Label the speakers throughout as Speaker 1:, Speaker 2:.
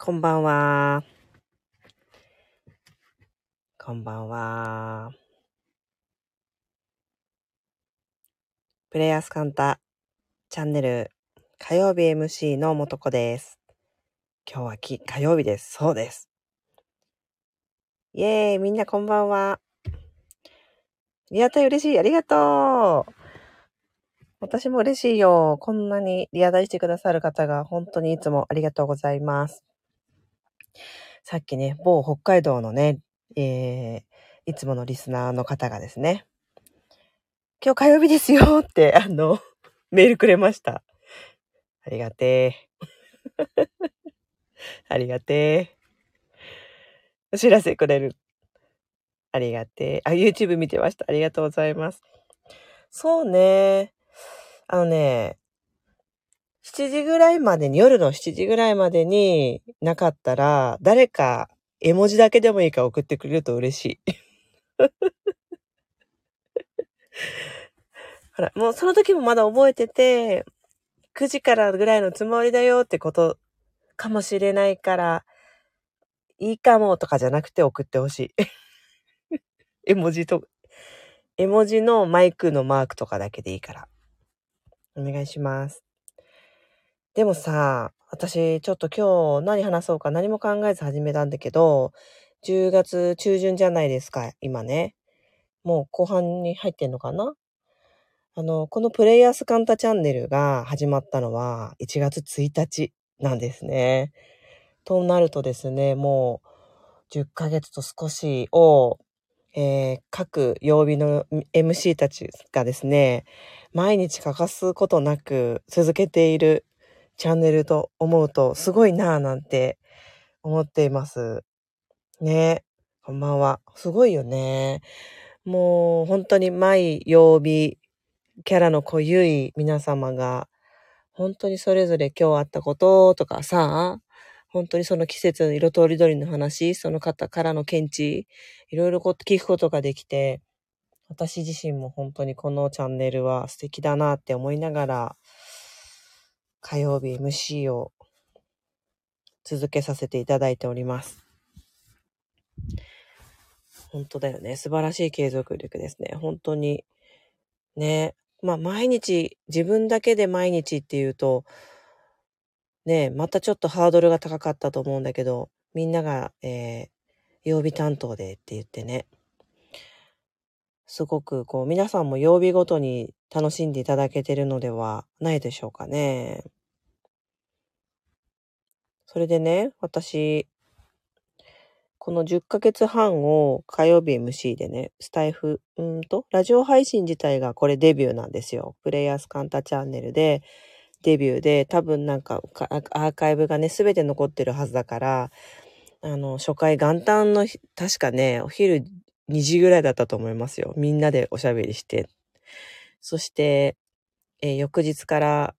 Speaker 1: こんばんは。こんばんは。プレイヤースカンタチャンネル火曜日 MC のもとこです。今日はき火曜日です。そうです。イェーイみんなこんばんは。リアタイ嬉しい。ありがとう。私も嬉しいよ。こんなにリアタイしてくださる方が本当にいつもありがとうございます。さっきね、某北海道のね、えー、いつものリスナーの方がですね、今日火曜日ですよって、あの、メールくれました。ありがてえ。ありがてえ。お知らせくれる。ありがてえ。あ、YouTube 見てました。ありがとうございます。そうね。あのね、7時ぐらいまでに、夜の7時ぐらいまでになかったら、誰か絵文字だけでもいいか送ってくれると嬉しい。ほら、もうその時もまだ覚えてて、9時からぐらいのつもりだよってことかもしれないから、いいかもとかじゃなくて送ってほしい。絵文字と、絵文字のマイクのマークとかだけでいいから。お願いします。でもさ、私ちょっと今日何話そうか何も考えず始めたんだけど、10月中旬じゃないですか、今ね。もう後半に入ってんのかな？あの、このプレイヤースカンタチャンネルが始まったのは1月1日なんですね。となるとですね、もう10ヶ月と少しを、えー各曜日の MC たちがですね、毎日欠かすことなく続けているチャンネルと思うとすごいなぁなんて思っています。ねこんばんは。すごいよね。もう本当に毎曜日キャラの濃ゆい皆様が本当にそれぞれ今日あったこととかさ、本当にその季節の色とりどりの話、その方からの見地、いろいろ聞くことができて、私自身も本当にこのチャンネルは素敵だなって思いながら、火曜日 MC を続けさせていただいております。本当だよね。素晴らしい継続力ですね。本当に。ね。まあ毎日、自分だけで毎日っていうと、ね、またちょっとハードルが高かったと思うんだけど、みんなが、えー曜日担当でって言ってね。すごくこう皆さんも曜日ごとに楽しんでいただけてるのではないでしょうかね。それでね、私、この10ヶ月半を火曜日 MC でね、スタイフ、うんと、ラジオ配信自体がこれデビューなんですよ。プレイヤースカンタチャンネルでデビューで、多分なんかアーカイブがね、すべて残ってるはずだから、あの、初回元旦の、確かね、お昼2時ぐらいだったと思いますよ。みんなでおしゃべりして。そして、えー翌日から、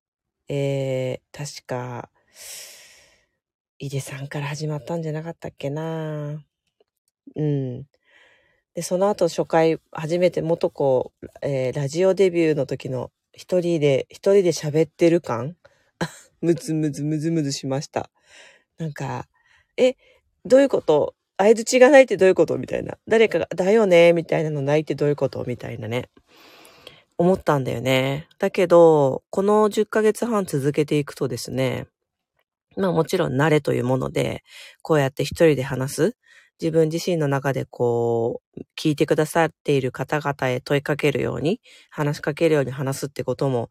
Speaker 1: えー確か、井出さんから始まったんじゃなかったっけなうん。で、その後初回、初めて元子、えーラジオデビューの時の一人で、一人で喋ってる感むずむずむずむずしました。なんか、え、どういうこと？相づちがないってどういうこと？みたいな。誰かが、だよね？みたいなのないってどういうこと？みたいなね。思ったんだよね。だけど、この10ヶ月半続けていくとですね、まあもちろん慣れというもので、こうやって一人で話す。自分自身の中でこう、聞いてくださっている方々へ問いかけるように、話しかけるように話すってことも、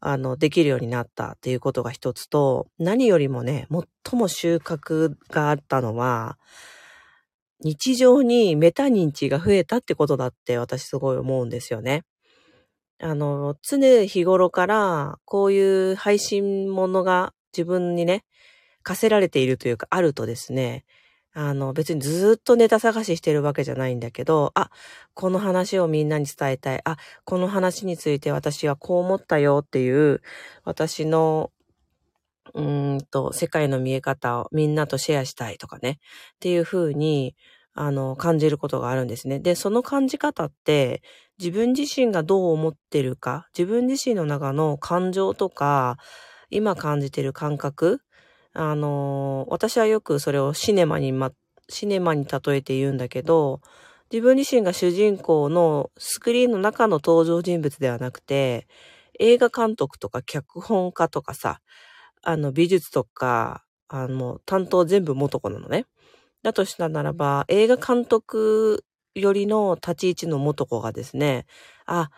Speaker 1: あの、できるようになったっていうことが一つと、何よりもね、最も収穫があったのは、日常にメタ認知が増えたってことだって私すごい思うんですよね。あの、常日頃からこういう配信ものが自分にね、課せられているというかあるとですね、あの別にずっとネタ探ししてるわけじゃないんだけど、あ、この話をみんなに伝えたい。あ、この話について私はこう思ったよっていう、私の、うんと、世界の見え方をみんなとシェアしたいとかね。っていう風に、あの、感じることがあるんですね。で、その感じ方って、自分自身がどう思ってるか、自分自身の中の感情とか、今感じてる感覚、あの、私はよくそれをシネマにま、シネマに例えて言うんだけど、自分自身が主人公のスクリーンの中の登場人物ではなくて、映画監督とか脚本家とかさ、あの美術とか、あの、担当全部元子なのね。だとしたならば、映画監督よりの立ち位置の元子がですね、あ、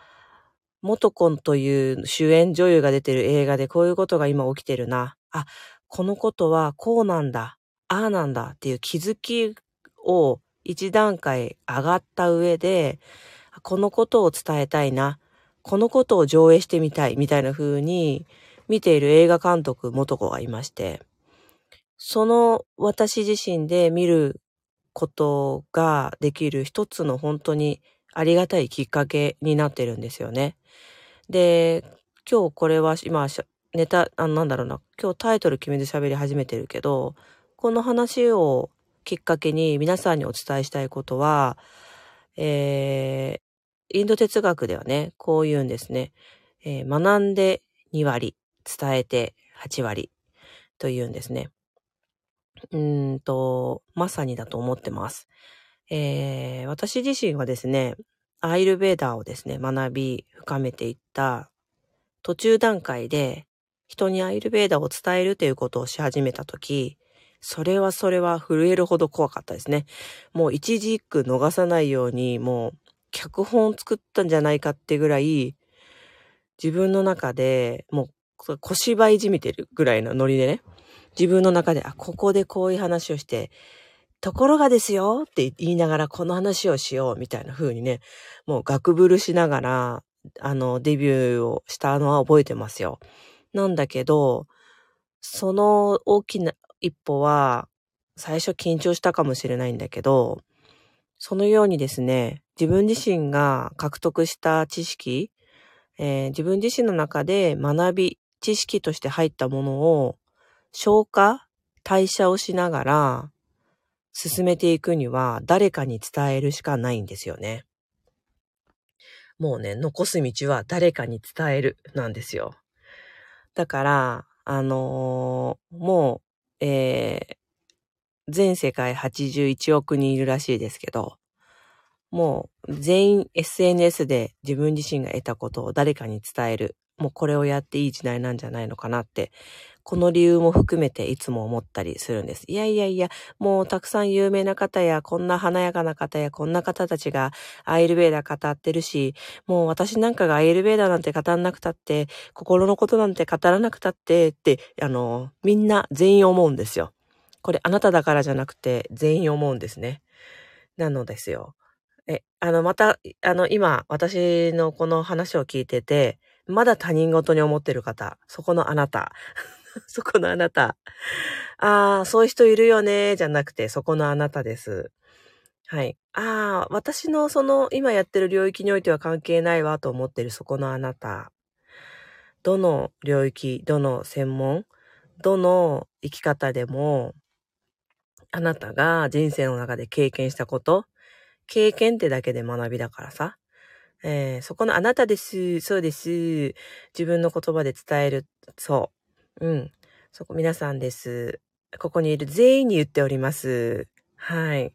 Speaker 1: 元子という主演女優が出てる映画でこういうことが今起きてるな。あ、このことはこうなんだ、ああなんだっていう気づきを一段階上がった上で、このことを伝えたいな、このことを上映してみたいみたいな風に見ている映画監督元子がいまして、その私自身で見ることができる一つの本当にありがたいきっかけになってるんですよね。で、今日これは今ネタ、あなんだろうな、今日タイトル決めて喋り始めてるけど、この話をきっかけに皆さんにお伝えしたいことは、えー、インド哲学ではね、こう言うんですね。えー、学んで2割、伝えて8割と言うんですね。うんと、まさにだと思ってます。えー、私自身はですね、アイルベーダーをですね、学び、深めていった途中段階で、人にアイルベーダーを伝えるということをし始めたとき、それはそれは震えるほど怖かったですね。もう一時一句逃さないように、もう脚本を作ったんじゃないかってぐらい、自分の中でもう小芝居じみてるぐらいのノリでね、自分の中で、あ、ここでこういう話をして、ところがですよって言いながらこの話をしようみたいな風にね、もうガクブルしながら、あの、デビューをしたのは覚えてますよ。なんだけど、その大きな一歩は、最初緊張したかもしれないんだけど、そのようにですね、自分自身が獲得した知識、えー、自分自身の中で学び、知識として入ったものを消化、代謝をしながら進めていくには誰かに伝えるしかないんですよね。もうね、残す道は誰かに伝えるなんですよ。だから、あのー、もう、えー、全世界81億人いるらしいですけど、もう全員 SNS で自分自身が得たことを誰かに伝える。もうこれをやっていい時代なんじゃないのかなってこの理由も含めていつも思ったりするんです。いやいやいや、もうたくさん有名な方や、こんな華やかな方や、こんな方たちがアイルベーダー語ってるし、もう私なんかがアイルベーダーなんて語らなくたって、心のことなんて語らなくたって、って、あの、みんな全員思うんですよ。これあなただからじゃなくて全員思うんですね。なのですよ。え、あの、また、あの、今、私のこの話を聞いてて、まだ他人事に思ってる方、そこのあなた。そこのあなた。ああ、そういう人いるよね、じゃなくて、そこのあなたです。はい。ああ、私のその今やってる領域においては関係ないわと思ってるそこのあなた。どの領域、どの専門、どの生き方でも、あなたが人生の中で経験したこと、経験ってだけで学びだからさ。えー、そこのあなたです。そうです。自分の言葉で伝える。そう。うん。そこ皆さんです。ここにいる全員に言っております。はい。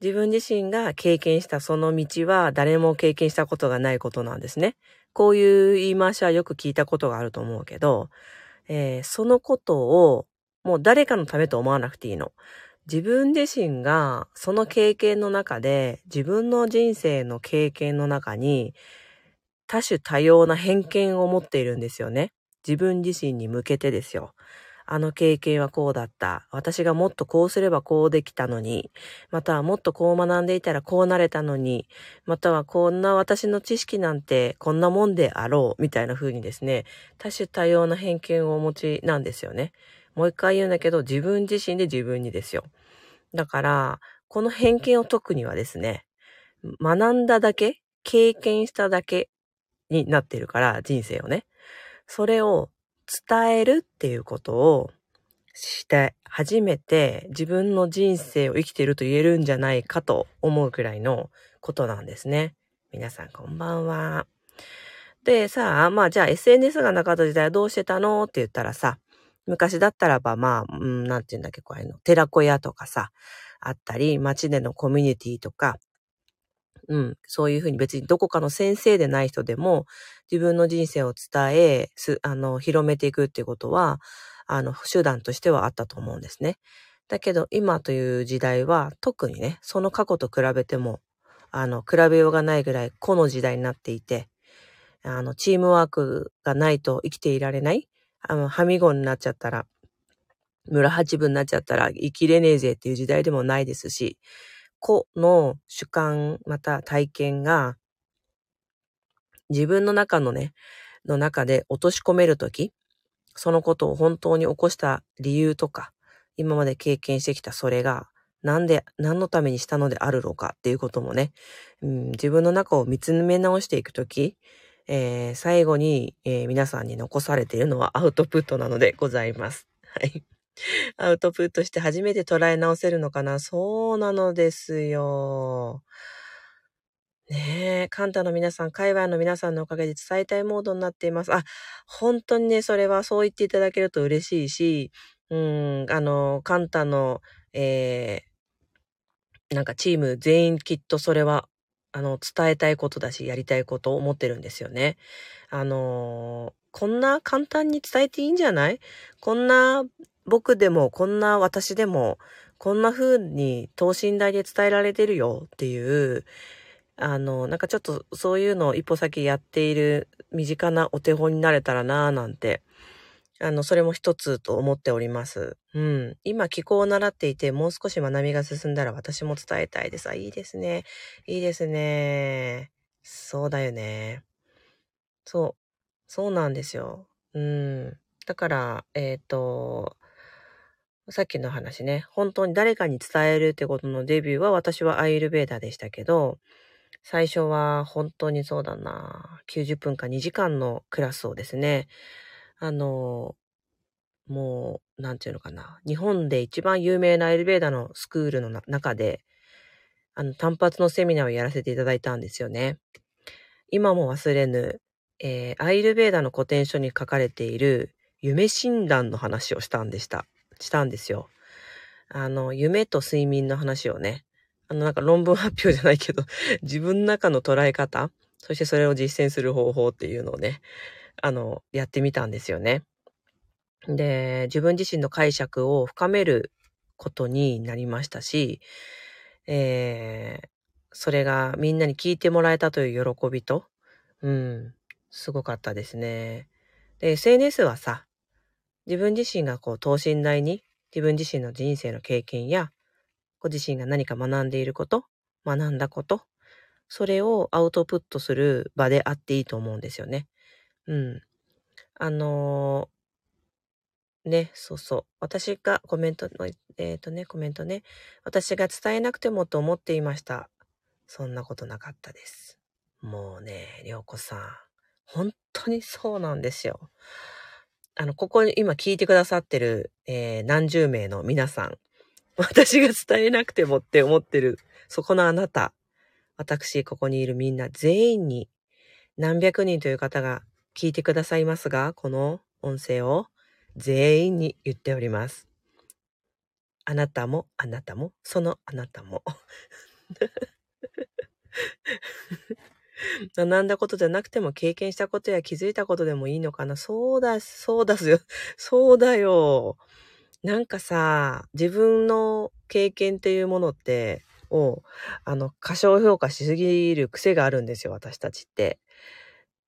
Speaker 1: 自分自身が経験したその道は誰も経験したことがないことなんですね。こういう言い回しはよく聞いたことがあると思うけど、えー、そのことをもう誰かのためと思わなくていいの。自分自身がその経験の中で自分の人生の経験の中に多種多様な偏見を持っているんですよね。自分自身に向けてですよ。あの経験はこうだった。私がもっとこうすればこうできたのに、またはもっとこう学んでいたらこうなれたのに、またはこんな私の知識なんてこんなもんであろう、みたいな風にですね、多種多様な偏見をお持ちなんですよね。もう一回言うんだけど、自分自身で自分にですよ。だから、この偏見を解くにはですね、学んだだけ、経験しただけになってるから、人生をね。それを伝えるっていうことをして初めて自分の人生を生きてると言えるんじゃないかと思うくらいのことなんですね。皆さんこんばんは。でさあ、まあじゃあ SNS がなかった時代はどうしてたの？って言ったらさ、昔だったらば、まあ、うん、なんて言うんだっけ、こういうの、寺子屋とかさ、あったり、街でのコミュニティとか、うん、そういうふうに別にどこかの先生でない人でも、自分の人生を伝え、す、あの、広めていくっていうことは、あの、手段としてはあったと思うんですね。だけど、今という時代は、特にね、その過去と比べても、あの、比べようがないぐらい個の時代になっていて、あの、チームワークがないと生きていられないあの、はみごになっちゃったら、村八分になっちゃったら生きれねえぜっていう時代でもないですし、個の主観、また体験が、自分の中のね、の中で落とし込めるとき、そのことを本当に起こした理由とか、今まで経験してきたそれが、なんで、何のためにしたのであるのかっていうこともね、うん、自分の中を見つめ直していくとき、えー、最後に、えー、皆さんに残されているのはアウトプットなのでございます。はい。アウトプットして初めて捉え直せるのかな？そうなのですよ。ねえ、カンタの皆さん、界隈の皆さんのおかげで伝えたいモードになっています。あ、本当にね、それはそう言っていただけると嬉しいし、うん、あの、カンタの、えー、なんかチーム全員きっとそれはあの、伝えたいことだし、やりたいことを思ってるんですよね。あのー、こんな簡単に伝えていいんじゃない？こんな僕でも、こんな私でも、こんな風に等身大で伝えられてるよっていう、あの、なんかちょっとそういうのを一歩先やっている身近なお手本になれたらなぁなんてあの、それも一つと思っております。うん。今、気候を習っていて、もう少し学びが進んだら私も伝えたいです。あ、いいですね。いいですね。そうだよね。そう。そうなんですよ。うん。だから、えっ、ー、と、さっきの話ね、本当に誰かに伝えるってことのデビューは私はアイルベーダーでしたけど、最初は本当にそうだな、90分か2時間のクラスをですね、あの、もう、なんていうのかな。日本で一番有名なエレベーターのスクールの中で、あの、単発のセミナーをやらせていただいたんですよね。今も忘れぬ、えー、アイルベーダの古典書に書かれている夢診断の話をしたんでした。したんですよ。あの、夢と睡眠の話をね、あの、なんか論文発表じゃないけど、自分の中の捉え方、そしてそれを実践する方法っていうのをね、あの、やってみたんですよね。で、自分自身の解釈を深めることになりましたし、えー、それがみんなに聞いてもらえたという喜びと、うん、すごかったですね。で、SNS はさ、自分自身がこう等身大に自分自身の人生の経験や、ご自身が何か学んでいること、学んだこと、それをアウトプットする場であっていいと思うんですよね。うん。あの、ね、そうそう。私がコメントの、えっ、とね、コメントね。私が伝えなくてもと思っていました。そんなことなかったです。もうね、りょうこさん。本当にそうなんですよ。あの、ここに今聞いてくださってる、えー、何十名の皆さん。私が伝えなくてもって思ってる、そこのあなた。私、ここにいるみんな全員に何百人という方が聞いてくださいますが、この音声を全員に言っております。あなたも、あなたも、そのあなたも。学んだことじゃなくても経験したことや気づいたことでもいいのかな。そうだ、そうだよ。そうだよ。なんかさ、自分の経験っていうものって、を、あの、過小評価しすぎる癖があるんですよ、私たちって。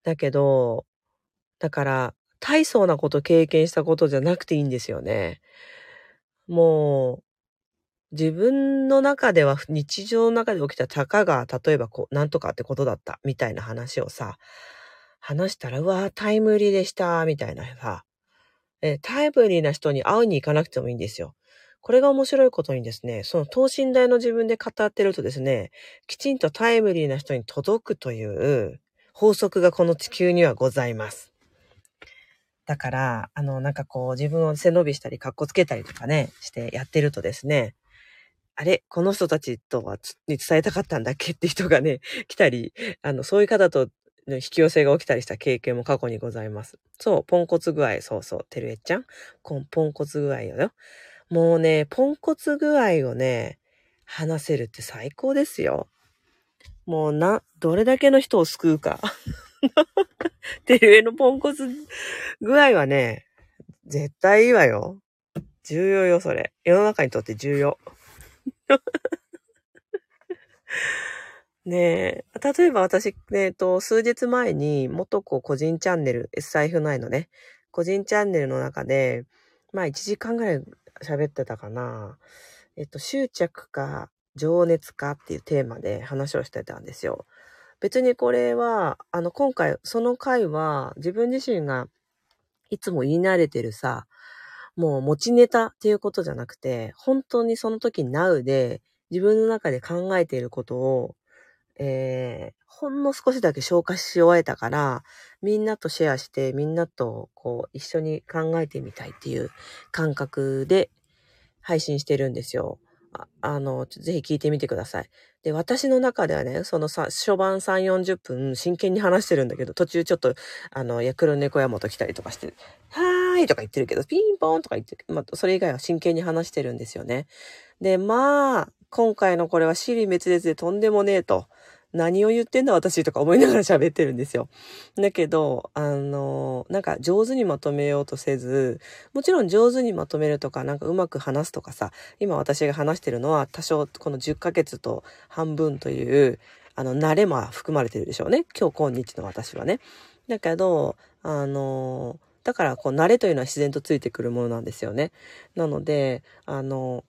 Speaker 1: だけど、だから、大層なこと経験したことじゃなくていいんですよね。もう、自分の中では、日常の中で起きたたかが、例えばこう、なんとかってことだった、みたいな話をさ、話したら、うわタイムリーでした、みたいなさ、えタイムリーな人に会いに行かなくてもいいんですよ。これが面白いことにですね、その等身大の自分で語ってるとですね、きちんとタイムリーな人に届くという法則がこの地球にはございます。だから、あの、なんかこう、自分を背伸びしたり、格好つけたりとかね、してやってるとですね、あれこの人たちとはに伝えたかったんだっけって人がね、来たり、あの、そういう方との引き寄せが起きたりした経験も過去にございます。そう、ポンコツ具合、そうそう、てるえちゃん？ポンコツ具合よ。もうね、ポンコツ具合をね、話せるって最高ですよ。もうな、どれだけの人を救うか。てるえのポンコツ具合はね、絶対いいわよ。重要よ、それ。世の中にとって重要。ねえ、例えば私、えっ、と、数日前に、元子個人チャンネル、S 財布内のね、個人チャンネルの中で、まあ1時間ぐらい喋ってたかな。えっと、執着か情熱かっていうテーマで話をしてたんですよ。別にこれは、あの、今回、その回は自分自身がいつも言い慣れてるさ、もう持ちネタっていうことじゃなくて、本当にその時 Now で自分の中で考えていることをえー、ほんの少しだけ消化し終えたから、みんなとシェアして、みんなとこう一緒に考えてみたいっていう感覚で配信してるんですよ。あの、ぜひ聞いてみてください。で、私の中ではね、そのさ、初版3、40分真剣に話してるんだけど、途中ちょっと、あの、ヤクル猫山と来たりとかして、はーいとか言ってるけど、ピンポーンとか言ってまあ、それ以外は真剣に話してるんですよね。で、まあ、今回のこれは尻滅裂でとんでもねえと。何を言ってんだ私とか思いながら喋ってるんですよ。だけど、あの、なんか上手にまとめようとせず、もちろん上手にまとめるとか、なんかうまく話すとかさ、今私が話してるのは多少この10ヶ月と半分という、あの、慣れも含まれてるでしょうね。今日今日の私はね。だけど、あの、だからこう慣れというのは自然とついてくるものなんですよね。なので、あの、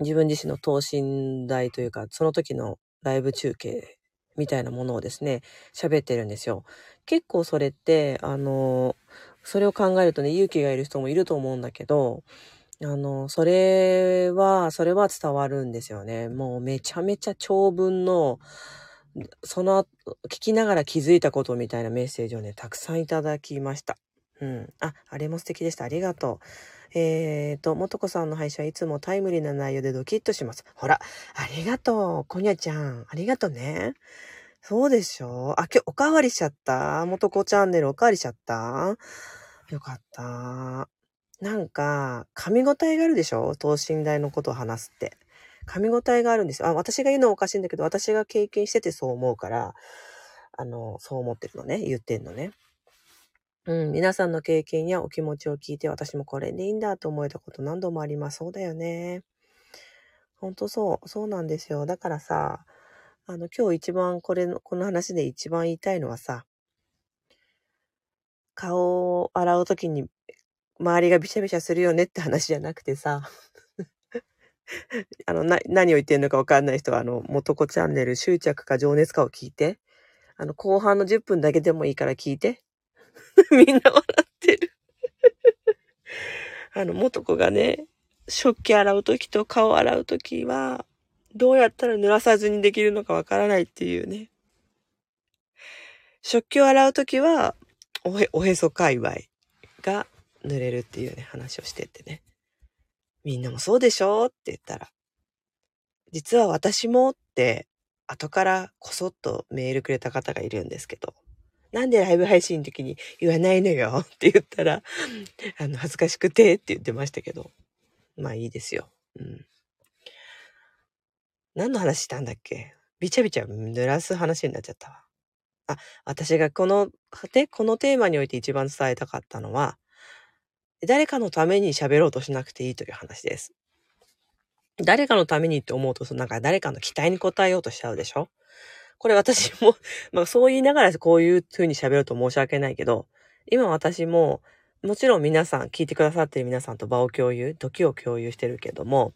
Speaker 1: 自分自身の等身大というか、その時のライブ中継みたいなものをですね、喋ってるんですよ。結構それって、あの、それを考えるとね、勇気がいる人もいると思うんだけど、あの、それは、それは伝わるんですよね。もうめちゃめちゃ長文の、その、聞きながら気づいたことみたいなメッセージをね、たくさんいただきました。うん。あ、あれも素敵でした。ありがとう。えーと、もとこさんの配信はいつもタイムリーな内容でドキッとします。ほら、ありがとう。こにゃちゃん。ありがとうね。そうでしょ？あ、今日おかわりしちゃった？もとこチャンネルおかわりしちゃった？よかった。なんか、噛み応えがあるでしょ？等身大のことを話すって。噛み応えがあるんですよ。あ、私が言うのはおかしいんだけど、私が経験しててそう思うから、あの、そう思ってるのね。言ってんのね。うん、皆さんの経験やお気持ちを聞いて私もこれでいいんだと思えたこと何度もあります。そうだよね。ほんとそう。そうなんですよ。だからさ、あの、今日一番これの、この話で一番言いたいのはさ、顔を洗うときに周りがびしゃびしゃするよねって話じゃなくてさ、あの、な、何を言ってんのかわかんない人は、あの、元子チャンネル執着か情熱かを聞いて、あの、後半の10分だけでもいいから聞いて。みんな笑ってる あの、元子がね、食器洗うときと顔洗うときは、どうやったら濡らさずにできるのかわからないっていうね。食器を洗うときは、おへ、おへそ界隈が濡れるっていうね、話をしててね。みんなもそうでしょって言ったら、実は私もって、後からこそっとメールくれた方がいるんですけど、なんでライブ配信の時に言わないのよ って言ったら、あの、恥ずかしくてって言ってましたけど。まあいいですよ。うん。何の話したんだっけ？びちゃびちゃ濡らす話になっちゃったわ。あ、私がこの、で、このテーマにおいて一番伝えたかったのは、誰かのために喋ろうとしなくていいという話です。誰かのためにって思うと、なんか誰かの期待に応えようとしちゃうでしょ？これ私も まあそう言いながらこういう風に喋ると申し訳ないけど、今私も、もちろん皆さん、聞いてくださってる皆さんと場を共有、時を共有してるけども、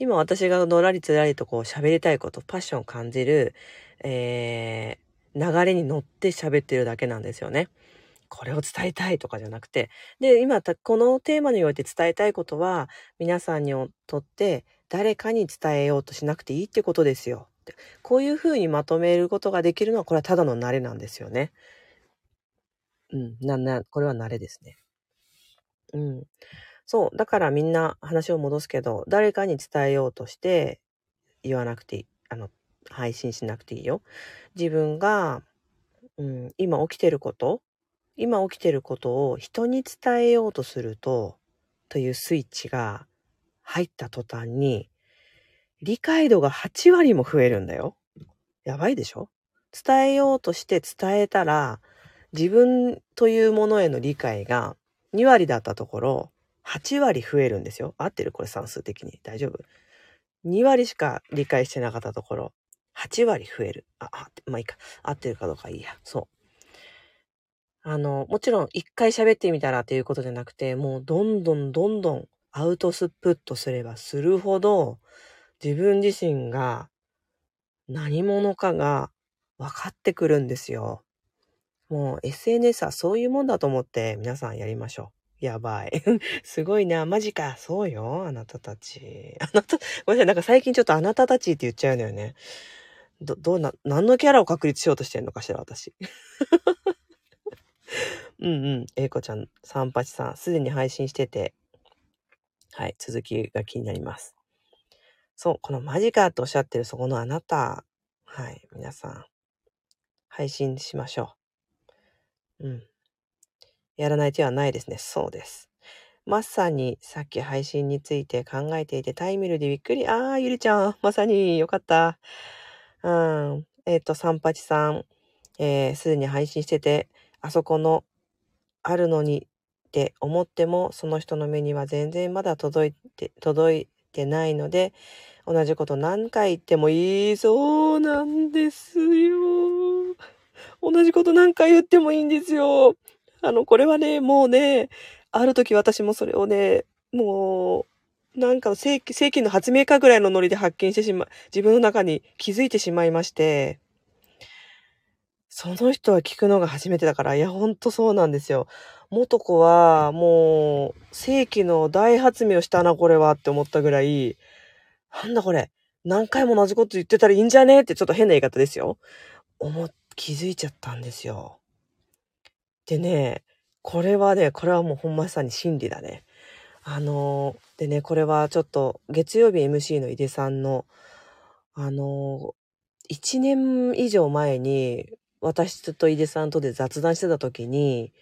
Speaker 1: 今私がのらりつらりとこう喋りたいこと、パッションを感じる、えー、流れに乗って喋ってるだけなんですよね。これを伝えたいとかじゃなくて。で、今、このテーマにおいて伝えたいことは、皆さんにとって誰かに伝えようとしなくていいってことですよ。ってこういうふうにまとめることができるのはこれはただの慣れなんですよね。うん、な、な、これは慣れですね。うん。そう。だからみんな話を戻すけど、誰かに伝えようとして言わなくていい。あの、配信しなくていいよ。自分がうん、今起きてること今起きてることを人に伝えようとすると、というスイッチが入った途端に、理解度が8割も増えるんだよ。やばいでしょ？伝えようとして伝えたら、自分というものへの理解が2割だったところ、8割増えるんですよ。合ってる？これ算数的に。大丈夫 ?2 割しか理解してなかったところ、8割増える。あ、あ、まあいいか。合ってるかどうかいいや。そう。あの、もちろん一回喋ってみたらっていうことじゃなくて、もうどんどんどんどんアウトスプットすればするほど、自分自身が何者かが分かってくるんですよ。もう SNS はそういうもんだと思って皆さんやりましょう。やばい。すごいな。マジか。そうよ。あなたたち。あなた、ごめんなさい。なんか最近ちょっとあなたたちって言っちゃうのよね。ど、どうな、何のキャラを確立しようとしてんのかしら、私。うんうん。えいこちゃん、三八さん、すでに配信してて、はい、続きが気になります。そう、このマジかとおっしゃってるそこのあなた、はい、皆さん、配信しましょう。うん。やらない手はないですね。そうです。まさにさっき配信について考えていてタイムルでびっくり。ああ、ゆりちゃん、まさによかった。うん。えっ、ー、と、三八さん、えー、すでに配信してて、あそこのあるのにって思っても、その人の目には全然まだ届いて、届いてないので、同じこと何回言ってもいいそうなんですよ。同じこと何回言ってもいいんですよ。あの、これはね、もうね、ある時私もそれをね、もう、なんか世紀、世紀の発明家ぐらいのノリで発見してしま、自分の中に気づいてしまいまして、その人は聞くのが初めてだから、いや、ほんとそうなんですよ。元子は、もう、世紀の大発明をしたな、これはって思ったぐらい、なんだこれ、何回も同じこと言ってたらいいんじゃねってちょっと変な言い方ですよ。思、気づいちゃったんですよ。でね、これはね、これはもうほんまさに真理だね。あの、でね、これはちょっと月曜日 MC の井出さんの、あのー、1年以上前に私と井出さんとで雑談してた時に、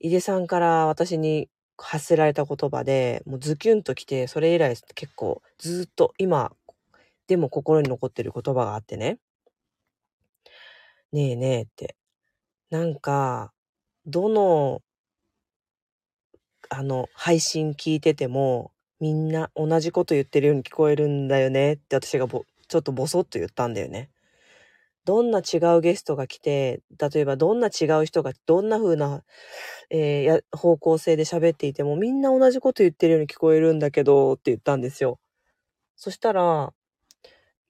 Speaker 1: 井出さんから私に発せられた言葉で、もうズキュンときて、それ以来結構ずっと今でも心に残ってる言葉があってね。ねえねえって。なんか、どの、あの、配信聞いてても、みんな同じこと言ってるように聞こえるんだよねって私がぼ、ちょっとボソッと言ったんだよね。どんな違うゲストが来て、例えばどんな違う人がどんな風な、えー、や方向性で喋っていてもみんな同じこと言ってるように聞こえるんだけどって言ったんですよ。そしたら、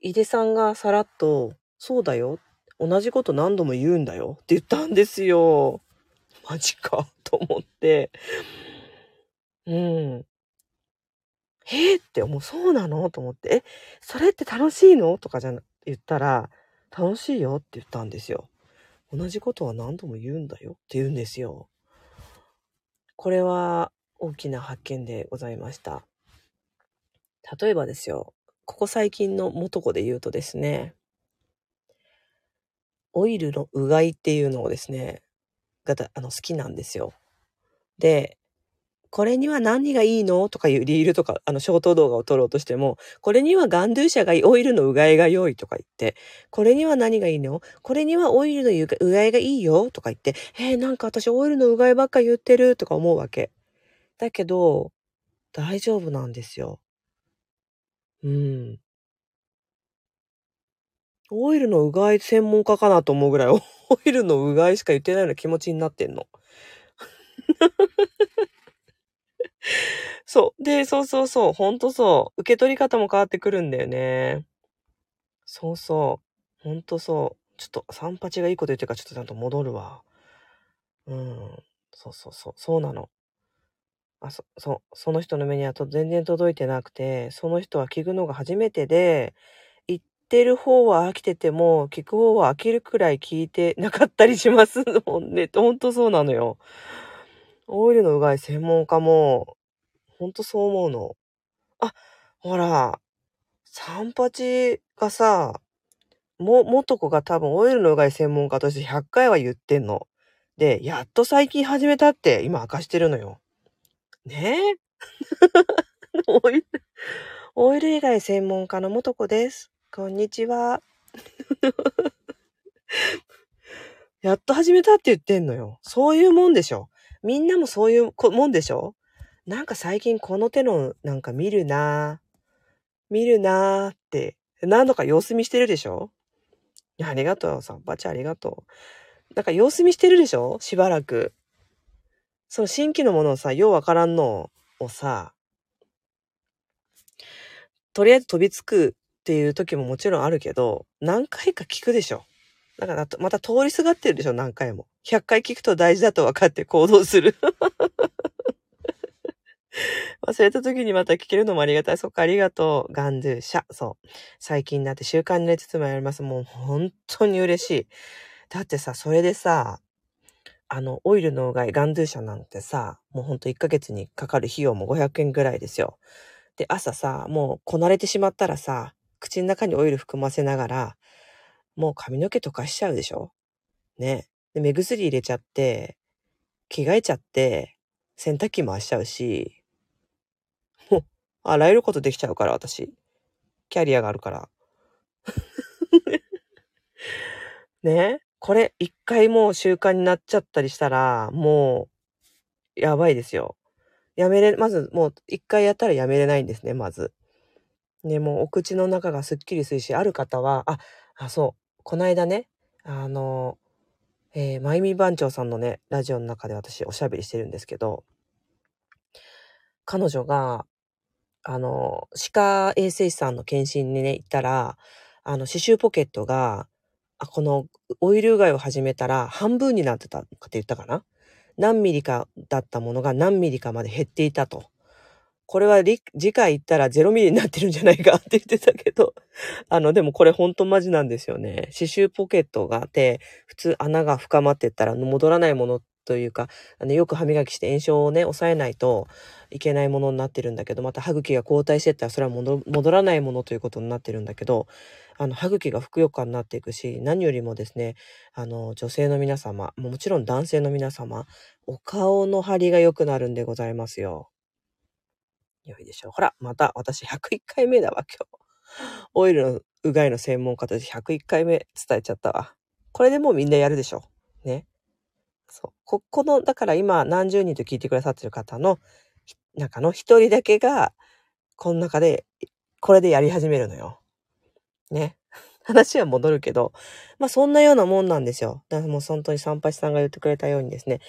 Speaker 1: 井出さんがさらっと、そうだよ。同じこと何度も言うんだよって言ったんですよ。マジかと思って。うん。えー、って、もうそうなの？と思って、え、それって楽しいの？とかじゃ言ったら、楽しいよって言ったんですよ。同じことは何度も言うんだよって言うんですよ。これは大きな発見でございました。例えばですよ、ここ最近の元子で言うとですね、オイルのうがいっていうのをですね、があの好きなんですよ。で、これには何がいいの？とかいうリールとか、あの、ショート動画を撮ろうとしても、これにはガンドゥーシャがいい、オイルのうがいが良いとか言って、これには何がいいのこれにはオイルのうがいがいいよとか言って、えー、なんか私オイルのうがいばっか言ってるとか思うわけ。だけど、大丈夫なんですよ。うん。オイルのうがい専門家かな？と思うぐらい、オイルのうがいしか言ってないような気持ちになってんの。そう。で、そうそうそう。ほんとそう。受け取り方も変わってくるんだよね。そうそう。ほんとそう。ちょっと、三八がいいこと言ってるから、ちょっとちゃんと戻るわ。うん。そうそうそう。そうなの。あ、そ、そう。その人の目にはと全然届いてなくて、その人は聞くのが初めてで、言ってる方は飽きてても、聞く方は飽きるくらい聞いてなかったりしますもんね。ほんとそうなのよ。オイルのうがい専門家も、ほんとそう思うの。あ、ほら、三八がさ、も、元子が多分オイルのうがい専門家として100回は言ってんの。で、やっと最近始めたって今明かしてるのよ。ね？え オイル、オイル以外専門家の元子です。こんにちは。やっと始めたって言ってんのよ。そういうもんでしょ。みんなもそういうもんでしょなんか最近この手のなんか見るな。見るなぁって何度か様子見してるでしょ？ありがとう。さんばちありがとう。なんか様子見してるでしょ？しばらく。その新規のものをさ、ようわからんのをさ、とりあえず飛びつくっていう時ももちろんあるけど、何回か聞くでしょ？だからまた通りすがってるでしょ、何回も。100回聞くと大事だと分かって行動する。忘れた時にまた聞けるのもありがたい。そっか、ありがとう。ガンドゥシャ。そう。最近になって習慣になりつつもやります。もう本当に嬉しい。だってさ、それでさ、あの、オイルのうがい、ガンドゥシャなんてさ、もうほんと1ヶ月にかかる費用も500円ぐらいですよ。で、朝さ、もうこなれてしまったらさ、口の中にオイル含ませながら、もう髪の毛溶かしちゃうでしょ？ね。で、目薬入れちゃって、着替えちゃって、洗濯機回しちゃうし、あらゆることできちゃうから、私。キャリアがあるから。ね？これ、一回もう習慣になっちゃったりしたら、もう、やばいですよ。やめれ、まず、もう、一回やったらやめれないんですね、まず。ね、もう、お口の中がすっきりするし、ある方は、あ、あ、そう、こないだね、あの、えー、まゆみ番長さんのね、ラジオの中で私おしゃべりしてるんですけど、彼女が、あの、歯科衛生士さんの検診にね、行ったら、あの、刺繍ポケットが、あ、このオイルうがいを始めたら半分になってたって言ったかな？何ミリかだったものが何ミリかまで減っていたと。これは次回行ったら0ミリになってるんじゃないかって言ってたけど、あの、でもこれほんとマジなんですよね。刺繍ポケットがあって、普通穴が深まってったら戻らないものというか、あのよく歯磨きして炎症をね、抑えないといけないものになってるんだけど、また歯茎が後退してったらそれは戻らないものということになってるんだけど、あの、歯茎がふくよかになっていくし、何よりもですね、あの、女性の皆様、もちろん男性の皆様、お顔の張りが良くなるんでございますよ。良いでしょう。ほら、また私101回目だわ、今日。オイルのうがいの専門家として101回目伝えちゃったわ。これでもうみんなやるでしょ。ね。そう。こ、この、だから今何十人と聞いてくださってる方の中の一人だけが、この中で、これでやり始めるのよ。ね。話は戻るけど、まあそんなようなもんなんですよ。だからもう本当に参拝さんが言ってくれたようにですね、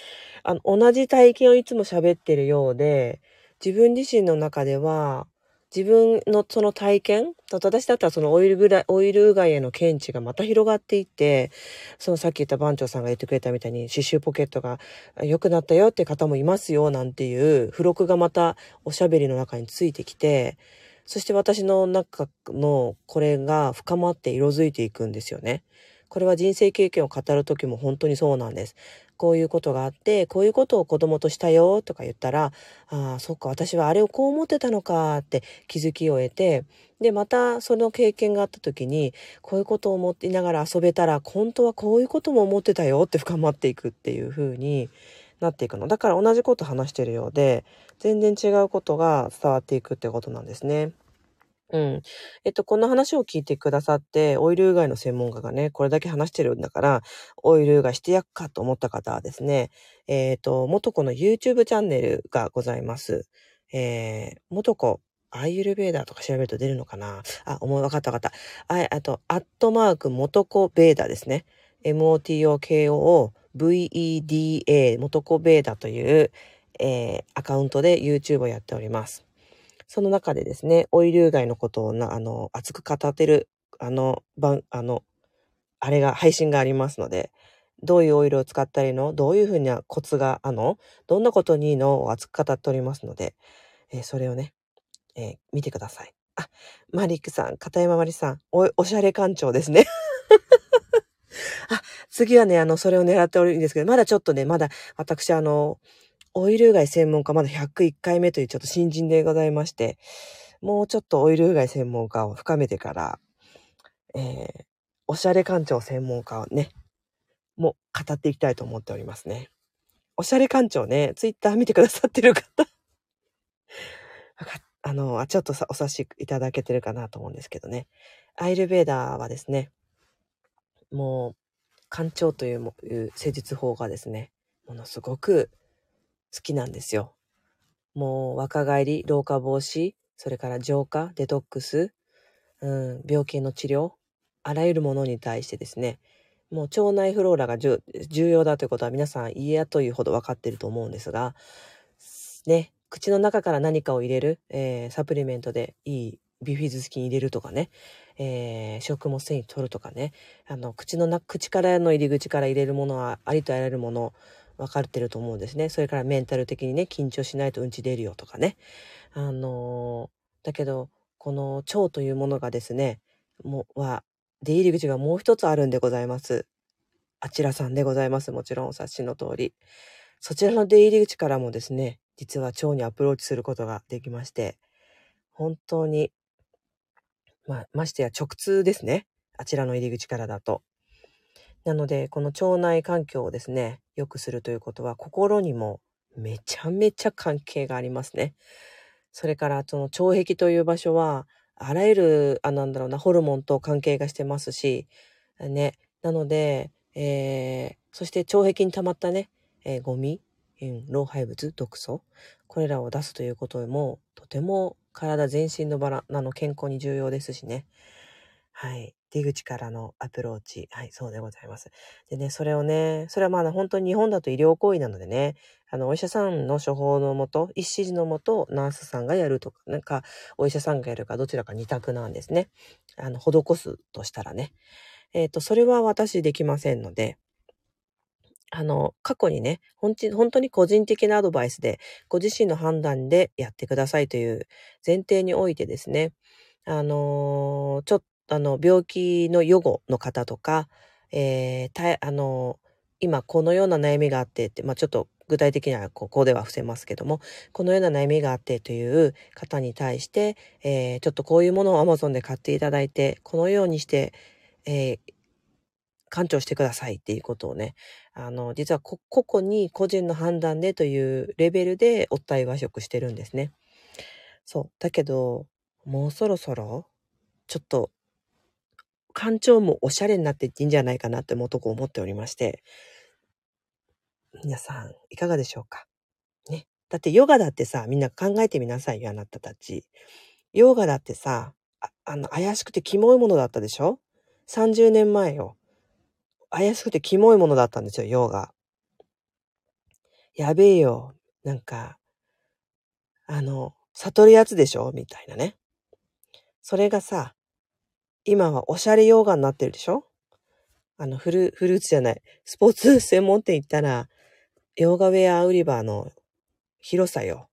Speaker 1: あの、同じ体験をいつも喋ってるようで、自分自身の中では、自分のその体験私だったらそのオイルぐらい、オイルうがいへの検知がまた広がっていって、そのさっき言った番長さんが言ってくれたみたいに刺繍ポケットが良くなったよって方もいますよなんていう付録がまたおしゃべりの中についてきて、そして私の中のこれが深まって色づいていくんですよね。これは人生経験を語る時も本当にそうなんです。こういうことがあって、こういうことを子供としたよとか言ったら、ああ、そっか、私はあれをこう思ってたのかって気づきを得て、で、またその経験があった時に、こういうことを思っていながら遊べたら、本当はこういうことも思ってたよって深まっていくっていう風になっていくの。だから同じこと話してるようで、全然違うことが伝わっていくってことなんですね。うん。えっと、この話を聞いてくださって、オイルうがいの専門家がね、これだけ話してるんだから、オイルうがしてやっかと思った方はですね、えっ、ー、と、元子の YouTube チャンネルがございます。えー、元子、アイユルベーダーとか調べると出るのかな？あ、思い、わかったわかった。あ、あと、アットマーク元子ベーダーですね。MOTOKOVEDA 元子ベーダという、えー、アカウントで YouTube をやっております。その中でですね、オイル以外のことをな、あの、熱く語ってる、あの、番、あの、あれが、配信がありますので、どういうオイルを使ったらいいの？どういうふうなコツが、あの、どんなことにいいの？を熱く語っておりますので、えー、それをね、えー、見てください。あ、マリックさん、片山まりさん、お、おしゃれ館長ですね。あ、次はね、あの、それを狙っておるんですけど、まだちょっとね、まだ、私、あの、オイルうがい専門家まだ101回目というちょっと新人でございまして、もうちょっとオイルうがい専門家を深めてから、えー、おしゃれ館長専門家をね、も語っていきたいと思っておりますね。おしゃれ館長ね、ツイッター見てくださってる方 あの、ちょっとさ、お察しいただけてるかなと思うんですけどね。アイルベーダーはですね、もう、館長といういう施術法がですね、ものすごく好きなんですよ。もう若返り、老化防止、それから浄化、デトックス、うん、病気の治療、あらゆるものに対してですね、もう腸内フローラが重要だということは皆さん嫌というほど分かっていると思うんですが、ね、口の中から何かを入れる、えー、サプリメントでいいビフィズス菌入れるとかね、えー、食物繊維取るとかね、あの、口の中、口からの入り口から入れるものはありとあらゆるもの分かってると思うんですね。それからメンタル的にね、緊張しないとうんち出るよとかね。あのー、だけど、この腸というものがですね、もは、出入り口がもう一つあるんでございます。あちらさんでございます。もちろんお察しの通り。そちらの出入り口からもですね、実は腸にアプローチすることができまして、本当に、まあ、ましてや直通ですね。あちらの入り口からだと。なので、この腸内環境をですね、良くするということは、心にもめちゃめちゃ関係がありますね。それから、その腸壁という場所は、あらゆる、あ、なんだろうな、ホルモンと関係がしてますし、ね。なので、えー、そして腸壁に溜まったね、えー、ゴミ、うん、老廃物、毒素、これらを出すということも、とても体全身のバラ、あの、健康に重要ですしね。はい。出口からのアプローチ。はい、そうでございます。でね、それをね、それはまだ本当に日本だと医療行為なのでね、あの、お医者さんの処方のもと、一指示のもと、ナースさんがやるとか、なんか、お医者さんがやるか、どちらか二択なんですね。あの、施すとしたらね。えっ、ー、と、それは私できませんので、あの、過去にね、本当に個人的なアドバイスで、ご自身の判断でやってくださいという前提においてですね、あのー、ちょっと、あの、病気の予後の方とか、えー、たあの、今このような悩みがあってって、まあ、ちょっと具体的にはここでは伏せますけども、このような悩みがあってという方に対して、えー、ちょっとこういうものを Amazon で買っていただいて、このようにして、えー、館長してくださいっていうことをね、あの、実は個々に個人の判断でというレベルでお対和食してるんですね。そう。だけど、もうそろそろ、ちょっと、館長もおしゃれになっていっていいんじゃないかなってもとこ思っておりまして、皆さん、いかがでしょうか？ね。だってヨガだってさ、みんな考えてみなさいよ、あなたたち。ヨガだってさ、ああの、怪しくてキモいものだったでしょ ?30 年前よ。怪しくてキモいものだったんですよ、ヨガ。やべえよ。なんか、あの、悟るやつでしょ？みたいなね。それがさ、今はおしゃれヨガになってるでしょ？あの、フル、フルーツじゃない。スポーツ専門店行ったら、ヨガウェア売り場の広さよ。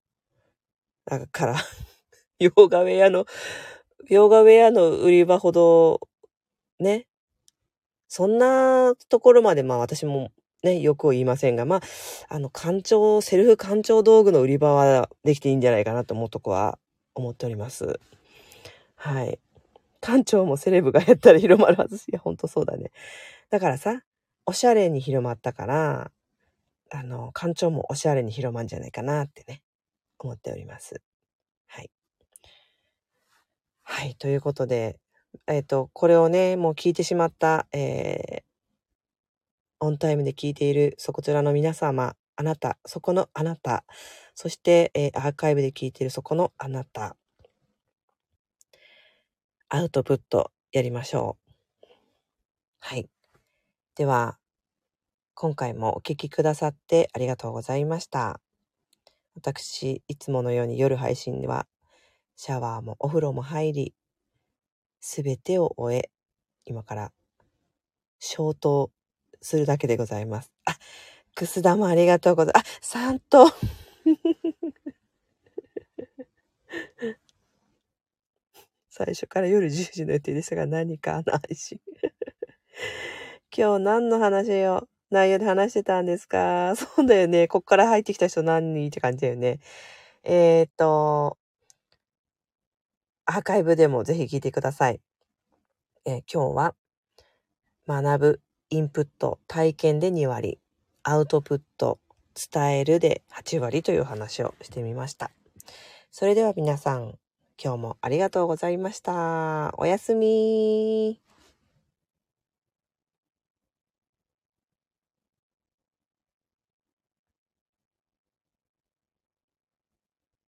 Speaker 1: だから、ヨガウェアの、ヨガウェアの売り場ほど、ね、そんなところまで、まあ私もね、よく言いませんが、まあ、あの、館長、セルフ館長道具の売り場はできていいんじゃないかなと思うとこは思っております。はい。館長もセレブがやったら広まるはず。いや、ほんとそうだね。だからさ、おしゃれに広まったから、あの、館長もおしゃれに広まるんじゃないかなってね、思っております。はい。はい。ということで、えっ、ー、と、これをね、もう聞いてしまった、えー、オンタイムで聞いているそこちらの皆様、あなた、そこのあなた、そして、えー、アーカイブで聞いているそこのあなた、アウトプットやりましょう。はい。では、今回もお聞きくださってありがとうございました。私、いつものように夜配信では、シャワーもお風呂も入り、すべてを終え、今から消灯するだけでございます。あ、くす玉ありがとうございます。あ、さん最初から夜10時の予定ですが、何かの配信。今日何の話を、内容で話してたんですか？そうだよね。こっから入ってきた人何人って感じだよね。えー、っと、アーカイブでもぜひ聞いてください。えー、今日は、学ぶ、インプット、体験で2割、アウトプット、伝えるで8割という話をしてみました。それでは皆さん、今日もありがとうございました。おやすみ。